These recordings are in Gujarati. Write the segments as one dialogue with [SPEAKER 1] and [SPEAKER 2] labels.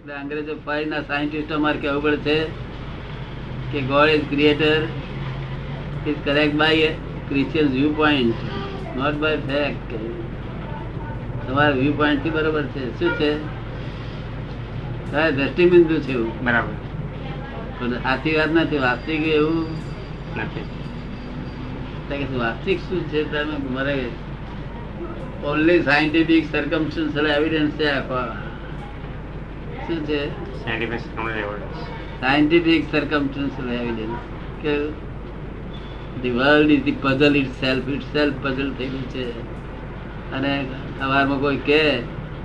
[SPEAKER 1] એટલે અંગ્રેજો ફોરેનના સાયન્ટિસ્ટો મારે કહેવું પડે છે કે god is creator is correct by Christian view point not by fact તમારા વ્યૂ પોઈન્ટથી બરોબર છે. શું છે? તારે દ્રષ્ટિબિંદુ છે એવું?
[SPEAKER 2] બરાબર.
[SPEAKER 1] પણ સાચી વાત નથી વાસ્તવિક એવું
[SPEAKER 2] નથી.
[SPEAKER 1] વાસ્તવિક શું છે? તમે મારે ઓનલી સાયન્ટિફિક સર્કમસ્ટન્શિયલ એવિડન્સ છે આખો. શું છે
[SPEAKER 2] સાયન્ટિફિક સર્કમસ્ટન્શિયલ એવિડન્સ
[SPEAKER 1] કે the world is the puzzle itself itself puzzle થયેલું છે. અને સવારમાં કોઈ કહે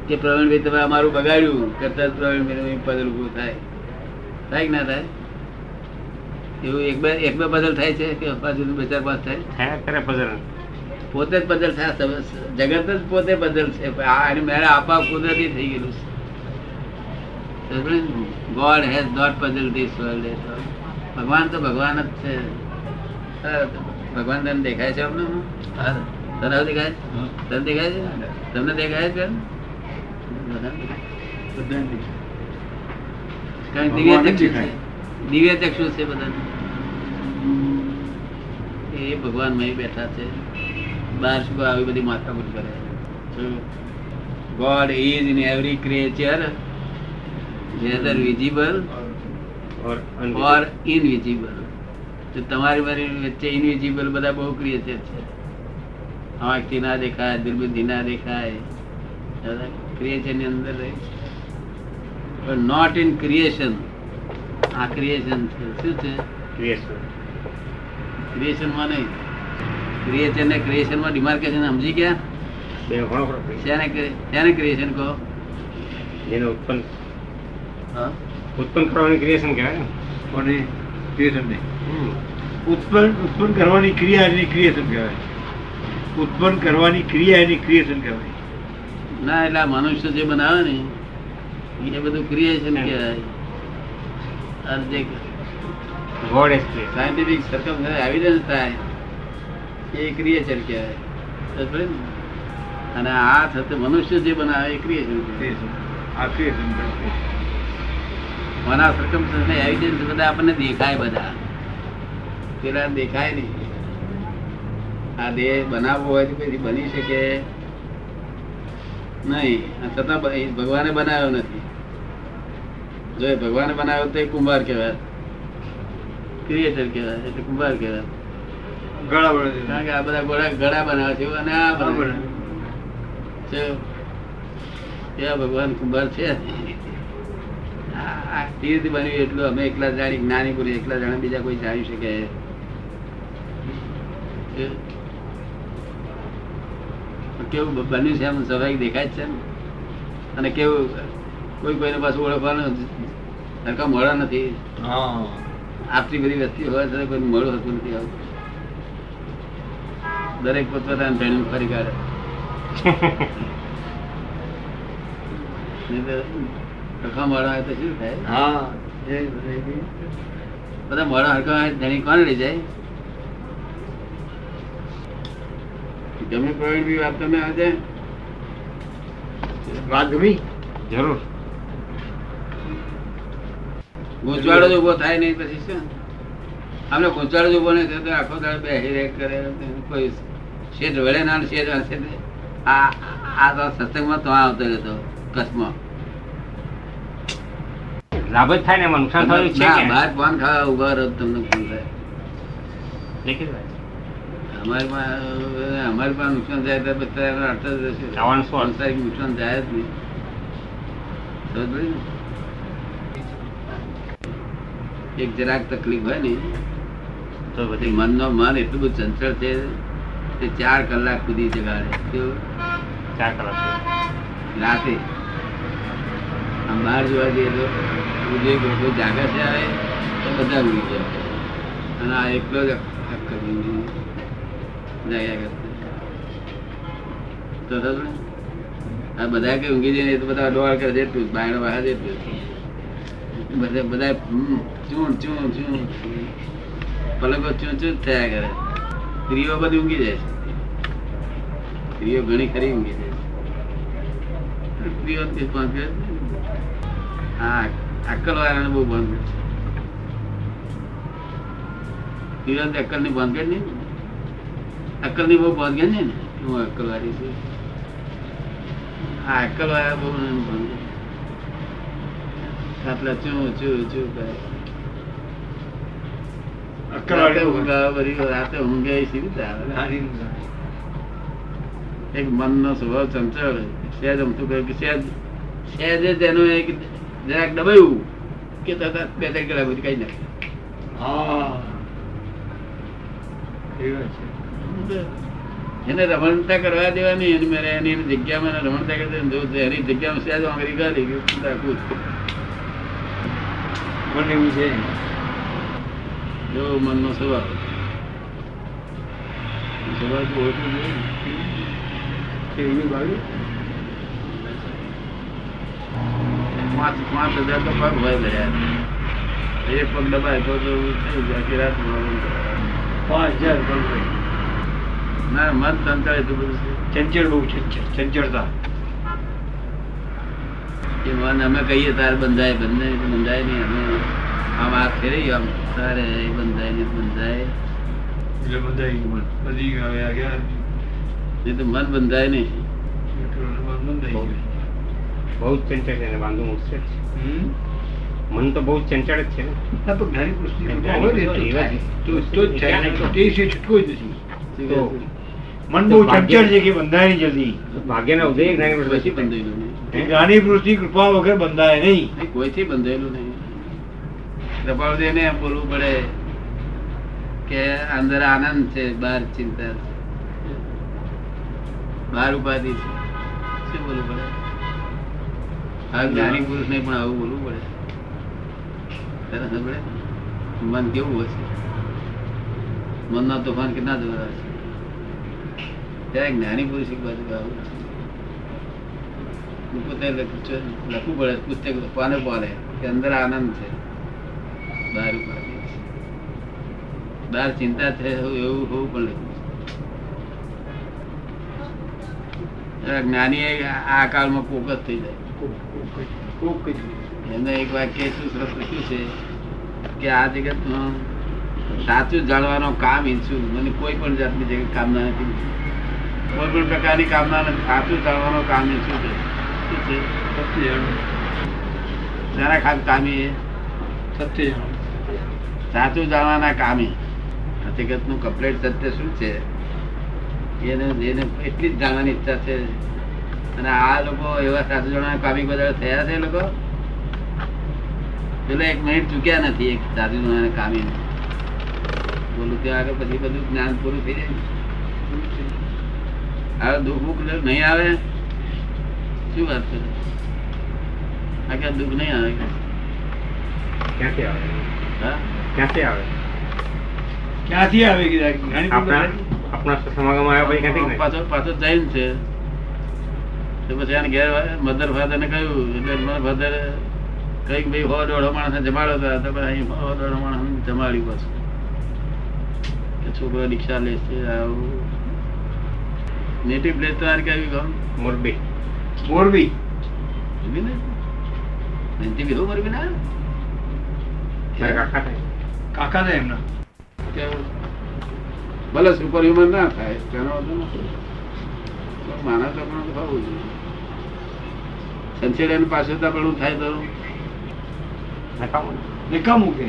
[SPEAKER 1] કે પ્રવીણભાઈ તમે અમારું બગાડ્યું કરતા પ્રવીણભાઈ પઝલ ઉભું થાય. થાય કે ના થાય? એવું એક બે એક બે પઝલ થાય છે કે પાછું બે ચાર પાંચ થાય?
[SPEAKER 2] પઝલ
[SPEAKER 1] પોતે જ પઝલ થાય જગત જ પોતે પઝલ છે. આ એને મેળે આપા કુદરતી થઈ ગયેલું છે. God has not puzzle this world. ભગવાન તો ભગવાન જ છે. ભગવાન તને દેખાય છે અમને તને દેખાય? તને દેખાય છે? તમને દેખાય છે કારણ દિવ્ય
[SPEAKER 3] ભગવાન
[SPEAKER 1] ચક્ષુ છે. દિવ્ય ચક્ષુ છે બધાને. એ ભગવાન મય બેઠા છે. બાર શું આવી? બધી માથાકૂટ કરે. God is in every creature. Whether visible
[SPEAKER 2] or
[SPEAKER 1] invisible તો તમારી મારી વચ્ચે ઇનવિઝિબલ બધા બહુ ક્રિએચર છે. આંખથી ના દેખાય દુર્બુદ્ધિ ના દેખાય. ક્રિએચરની અંદર રહે પણ નોટ ઇન ક્રિએશન આ ક્રિએશન છે. શું છે?
[SPEAKER 2] ક્રિએશન
[SPEAKER 1] ક્રિએશનમાં નહીં. ક્રિએચર ને ક્રિએશનમાં ડિમાર્કેશન સમજી ગયા? શેને ક્રિએશન કહો?
[SPEAKER 2] જેને ઉત્પન્ન? ઉત્પન્ન કરવાની ક્રિએશન કહેવાય ને?
[SPEAKER 3] પણ ક્રિએશન નહીં ઉત્પન્ન ઉત્પન્ન કરવાની ક્રિયા એની ક્રિએશન કહેવાય. ઉત્પન્ન કરવાની ક્રિયા એની ક્રિએશન કહેવાય.
[SPEAKER 1] ના એટલે આ મનુષ્ય જે બનાવે ને એ બધું ક્રિએશન કહેવાય. અને જે
[SPEAKER 2] god creation
[SPEAKER 1] scientific circum evidence થાય એ ક્રિએશન કહેવાય. ને? અને આ થતું મનુષ્ય જે બનાવે એ ક્રિએશન
[SPEAKER 3] ક્રિએશન. આ ક્રિએશન
[SPEAKER 1] મના સર્કમ એવિડન્સ બધા આપણને દેખાય બધા. પેલા દેખાય નહીં. આ દેહ બનાવવો હોય તો પછી બની શકે. નહીં છતાં ભગવાને બનાવ્યો નથી. જો એ ભગવાને બનાવ્યો તો એ કુંભાર કહેવાય. ક્રિએટર કહેવાય એટલે કુંભાર કહેવાય.
[SPEAKER 3] ગળા વળે
[SPEAKER 1] કારણ કે આ બધા ગોળા ગળા બનાવે છે અને આ બનાવે છે. એવા ભગવાન કુંભાર છે. આ આ તીર્થ બન્યું એટલું અમે એકલા જાણી જ્ઞાની પુરુષ એકલા જાણે બીજા કોઈ જાણી શકે. કેવું બન્યું છે એમ? સ્વાભાવિક દેખાય છે ને અને કેવું કોઈ કોઈને પાછું ઓળખવાનું સરખા મોડા નથી. આટલી બધી વસ્તી હોય તો કોઈ મોડું હતું નથી આવતું. દરેક પોતપોતાની ટ્રેનિંગ ફરી કાઢે. તો મોડા હોય તો શું થાય?
[SPEAKER 3] હા
[SPEAKER 1] બધા મોડા હરખા હોય ધણી કોણ લઈ જાય? ગમે પ્રવીણ વાત તમને આવે
[SPEAKER 3] વાત ગમી?
[SPEAKER 2] જરૂર.
[SPEAKER 1] ગૂંચવાડો જ ઊભો થાય નહીં પછી શું? આમને ગૂંચવાડો જ ઊભો નહીં તો આખો દાડો બેસી રહે કરે કોઈ શેઠ વળે ના શેઠ આ આ તો સત્સંગમાં તો આવતો રહેતો કચ્છમાં.
[SPEAKER 2] લાભ જ થાય ને એમાં નુકસાન થયું છે કે?
[SPEAKER 1] બહાર પાન ખાવા ઊભા રહો તમને નુકસાન થાય. અમારી અમારી પાસે નુકસાન જાય તો બધા એનો અર્થ જ હશે. સંસારિક નુકસાન જાય જ નહીં. સમજ પડી ને? એક જરાક તકલીફ હોય ને તો પછી મનનો મન એટલું બધું ચંચળ છે તે ચાર કલાક સુધી જગાડે?
[SPEAKER 2] ચાર કલાક
[SPEAKER 1] રાતે. બહાર જોવા જઈએ તો જે લોકો જાગે છે આવે તો બધા ઊંઘી જાય. અને આ એકલો જ જાગ્યા બધા કઈ ઊંઘી જઈને તો બધા ડોળ કરે છે એટલું જ, બાયણા બહાર એટલું બધા બધા ચૂણ ચૂણ ચૂણ. પલકો ચૂં ચૂં થયા કરે. સ્ત્રીઓ બધી ઊંઘી જાય છે. સ્ત્રીઓ ઘણી ખરી ઊંઘી જાય છે. સ્ત્રીઓ જ પાંચ હા અક્કલ વાળાને બહુ બંધ તિરંત અક્કલની બંધ કરી ને? અક્કલની બહુ બંધ કરી ને હું અક્કલ વાળી છું. આ અક્કલ વાળા બહુ આટલા ચું ચું ચું કરે. રાતે ઊંઘ એક મનનો સ્વભાવ ચંચળ સહેજ અમથું કહ્યું કે સહેજ સહેજે તેનું એક જરાક દબાયું. કે તરત બે ત્રણ કલાક પછી કઈ નાખે એને રમણતા કરવા દેવાની એની મેરે એની જગ્યામાં રમણતા કરી દેવાની. જો એની જગ્યામાં સહેજ આંગળી ગાળી કે રાખું જ.
[SPEAKER 3] પણ એવું છે.
[SPEAKER 1] જો મનનો સ્વભાવ. સ્વભાવ તો ઓછું જોઈએ
[SPEAKER 3] કે એવું
[SPEAKER 1] પાંચ પાંચ હજાર તો પગ હોય ભર્યા એક પગ દબાય તો તો થઈ જાય કે રાત
[SPEAKER 3] પાંચ હજાર પગ
[SPEAKER 1] ના મન સંતાડે તો બધું.
[SPEAKER 3] ચંચળ બહુ છે ચંચળતા.
[SPEAKER 1] એ મન અમે કહીએ તારે બંધાય બંધાય તો બંધાય નહીં. અમે આમ આ ફેરી આમ તારે એ બંધાય નહીં બંધાય.
[SPEAKER 3] એટલે બંધાઈ ગયું મન. બધી હવે આ ગયા.
[SPEAKER 1] એ તો મન બંધાય નહીં.
[SPEAKER 3] મન બંધાઈ ગયું.
[SPEAKER 2] બહુ જ ચંચળ છે બાંધવું મુશ્કેલ છે મન તો બહુ ચંચળ જ છે ને.
[SPEAKER 3] ના, ને? મન બહુ ચંચળ છે કે બંધાય નહીં જલ્દી
[SPEAKER 2] ભાગ્યના ઉદય જ્ઞાની પુરુષ પછી
[SPEAKER 1] બંધાયેલું
[SPEAKER 3] જ્ઞાની પુરુષની કૃપા વગર બંધાય નહીં.
[SPEAKER 1] કોઈથી બંધાયેલું નહીં. બોલવું પડે કે અંદર આનંદ છે બહાર ચિંતા છે. બહાર ઉપાધિ છે. શું બોલવું પડે? જ્ઞાની પુરુષ ને પણ આવું બોલવું પડે. મન કેવું હશે? મનના તોફાન કેટલા જોયા હશે? ત્યારે જ્ઞાની પુરુષ એક બાજુ આવું પોતે લખવું પડે પુસ્તક પાને પાને કે અંદર આનંદ છે. બહાર બહાર ચિંતા થઈ એવું હોવું પણ લખ્યું જ્ઞાની આ કાળમાં ફોકસ થઈ જાય. એમને એક વાક્ય શું સરસ લખ્યું છે કે આ જગતમાં સાચું જાણવાનો કામ ઈચ્છું મને કોઈ પણ જાતની જગત કામના નથી કોઈ પણ પ્રકારની કામના નથી. સાચું જાણવાનો કામ ઈચ્છું છે. શું છે?
[SPEAKER 3] સત્ય.
[SPEAKER 1] શાના ખાસ કામી
[SPEAKER 3] સત્ય.
[SPEAKER 1] સાચું જાણવાના કામી જગતનું કમ્પ્લેટ સત્ય શું છે? એને એને એટલી જ જાણવાની ઈચ્છા છે. અને આ લોકો એવા સાચું જણા કામી બધા થયા છે લોકો. પેલા એક મિનિટ ચૂક્યા નથી એક સાચું જણા કામી બોલું ત્યાં આગળ પછી બધું જ્ઞાન પૂરું થઈ જાય. હવે દુઃખ બુખ નહીં આવે શું વાત કરે આ ક્યાં દુઃખ નહીં આવે
[SPEAKER 2] ક્યાંથી આવે?
[SPEAKER 1] હા?
[SPEAKER 2] ક્યાંથી આવે?
[SPEAKER 3] ક્યાંથી આવે કે
[SPEAKER 2] આપણા સમાગમ આવ્યા પછી ક્યાંથી
[SPEAKER 1] પાછો પાછો જૈન છે. તો પછી એને ઘેર મધર ફાધર ને કહ્યું એટલે મધર ફાધર કંઈક ભાઈ હો દોઢો માણસ જમાડો હતા તો અહીં હો દોઢો માણસ જમાડ્યું પાછું કે છોકરો દીક્ષા લેશે આવું. નેટિવ પ્લેસ તમારે કયું ગામ
[SPEAKER 2] મોરબી.
[SPEAKER 3] મોરબી?
[SPEAKER 1] મોરબી ને? નેટિવ એવું મોરબી ના?
[SPEAKER 2] કાકા થાય
[SPEAKER 3] કાકા ને એમના.
[SPEAKER 1] ભલે સુપર હ્યુમન ના થાય તેનો પણ માણસ આપણે થવું જોઈએ. સંચેડન પાસે પણ થાય તો?
[SPEAKER 2] નકામું.
[SPEAKER 3] કે?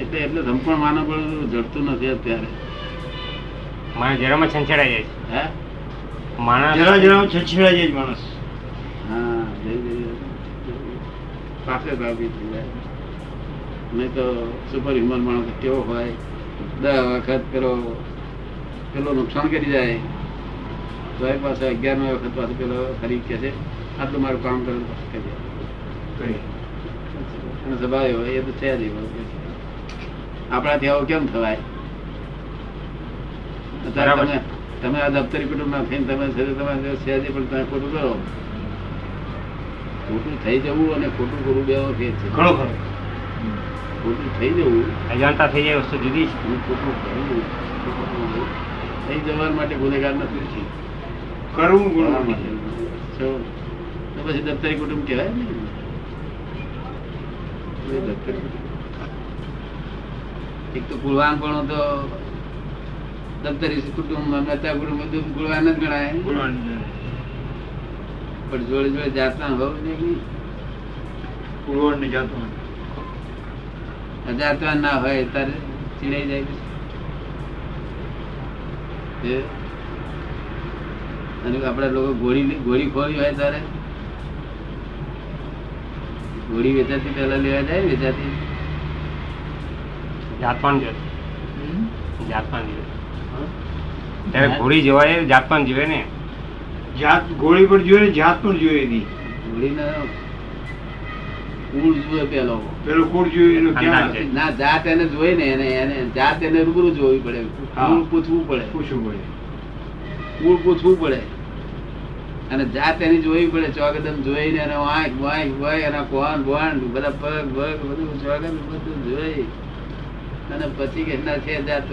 [SPEAKER 1] એટલે એટલે સંપૂર્ણ માનવ પણ જડતું નથી અત્યારે.
[SPEAKER 2] માણસ જરામાં છંછેડાઈ જાય
[SPEAKER 1] હે?
[SPEAKER 2] છે માણસ
[SPEAKER 3] જરા જરા છછેડાઈ જાય માણસ.
[SPEAKER 1] હા પાસે ભાગી થઈ જાય. નહીં તો સુપર હ્યુમન માણસ કેવો હોય? દસ વખત પેલો પેલો નુકસાન કરી જાય. તો એ પાસે અગિયારમી વખત પાછું પેલો ફરી કે છે આટલું મારું કામ કરે કરી અને સ્વભાવ એવો, એ તો છે જ એવો. આપણાથી આવું કેમ થવાય? તમે તમે આ દફતરી કુટુંબ ના થઈને તમે તમે સહેજે પણ તમે ખોટું કરો. ખોટું થઈ જવું અને ખોટું કરવું બે ફેર છે.
[SPEAKER 3] ખરો ખરો.
[SPEAKER 1] ખોટું થઈ જવું.
[SPEAKER 2] અજાણતા થઈ જાય વસ્તુ જુદી
[SPEAKER 1] ખોટું થઈ થઈ જવા. માટે ગુનેગાર નથી
[SPEAKER 3] કરવું ગુણ
[SPEAKER 1] તો પછી દફતરી કુટુંબ કહેવાય ને. એક તો કુળવાન પણ તો દફતરી કુટુંબ મહેતા કુટુંબ બધું કુળવાન જ ગણાય. પણ જોડે જોડે જાતના હોવું નહીં?
[SPEAKER 3] પૂર્વણ ને જાતો
[SPEAKER 1] અજાતવાન ના હોય તારે ચીડાઈ જાય? અને આપડા લોકો ગોળી ગોળી ખોવી હોય તારે ગોળી વેચાતી પેલા લેવા જાય વેચાતી?
[SPEAKER 2] જાતવાન જોઈએ. જાતવાન જોઈએ. ત્યારે જોવાય ને?
[SPEAKER 3] જાત ગોળી પણ જોઈએ ને જાત પણ જોઈએ નહીં
[SPEAKER 1] ગોળી ના કુળ જુએ પેલો.
[SPEAKER 3] પેલો કુળ જોયું એનું ક્યાં?
[SPEAKER 1] ના જાત એને જોઈ ને એને એને જાત એને રૂબરૂ જોવી પડે.
[SPEAKER 3] હા.
[SPEAKER 1] કુળ પૂછવું પડે.
[SPEAKER 3] પૂછવું પડે.
[SPEAKER 1] કુળ પૂછવું પડે. અને જાત એની જોવી પડે ચોકદમ જોઈને એનો આંખ વાંખ હોય એના કોણ ભોણ બધા પગ પગ બધું ચોકદમ બધું જોઈ. અને પછી કે ના છે જાત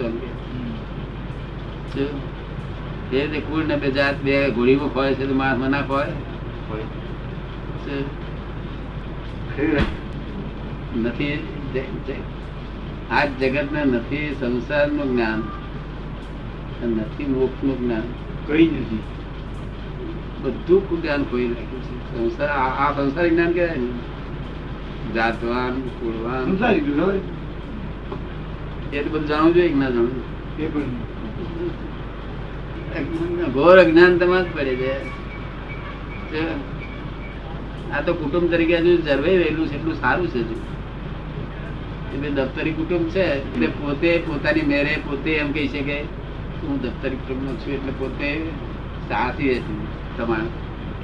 [SPEAKER 1] એ રીતે કુળ ને બે જાત બે ઘોડીમાં ખોય છે તો માણસ ના ખોય. નથી આ જગત ને નથી સંસારનું જ્ઞાન નથી મોક્ષનું જ્ઞાન.
[SPEAKER 3] કઈ નથી.
[SPEAKER 1] બધું જ્ઞાન છે સંસાર આ સંસાર જ્ઞાન કહેવાય ને જાતવાન કુળવાન? એ તો બધું જાણવું જોઈએ ના જાણવું
[SPEAKER 3] એ પણ
[SPEAKER 1] ઘોર અજ્ઞાન તમારે પડે છે આ તો કુટુંબ તરીકે હજુ જરવાઈ રહેલું છે એટલું સારું છે હજુ એટલે દફતરી કુટુંબ છે એટલે પોતે પોતાની મેરે પોતે એમ કહી શકે કે હું દફતરી કુટુંબ નો છું એટલે પોતે સાથી રહે છે પ્રમાણ.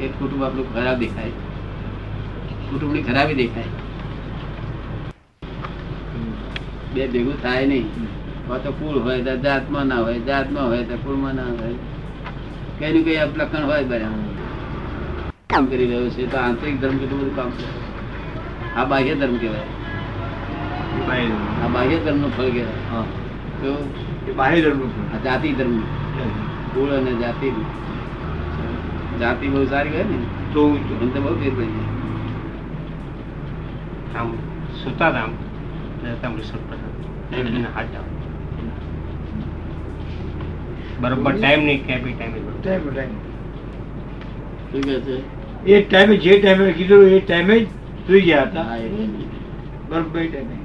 [SPEAKER 1] એ કુટુંબ આપણું ખરાબ દેખાય. કુટુંબની ખરાબી દેખાય. બે ભેગું થાય નહીં. તો કુળ હોય તો જાતમાં ના હોય જાતમાં હોય તો કુળમાં ના હોય. કઈ નું કઈ અપલક્ષણ હોય બરાબર. કામ કરી રહ્યો છે તો આંતરિક ધર્મ કેટલું બધું કામ કરે આ બાહ્ય ધર્મ કહેવાય. આ બાહ્ય ધર્મ. નું ફળ કહેવાય. તો
[SPEAKER 3] બાહ્ય ધર્મનું
[SPEAKER 1] આ જાતિ ધર્મ. કુળ અને જાતિ. જાતિ બહુ સારી હોય ને
[SPEAKER 3] તો
[SPEAKER 1] એમ તો બહુ ફેર પડી જાય.
[SPEAKER 2] આમ સુતા રામ. બરોબર ટાઈમ નહીં બી ટાઈમ
[SPEAKER 3] ટાઈમ ટાઈમ
[SPEAKER 1] શું કહે છે?
[SPEAKER 3] એ ટાઈમે જે ટાઈમે કીધું એ ટાઈમે જ સુઈ ગયા હતા. બરોબર એ ટાઈમે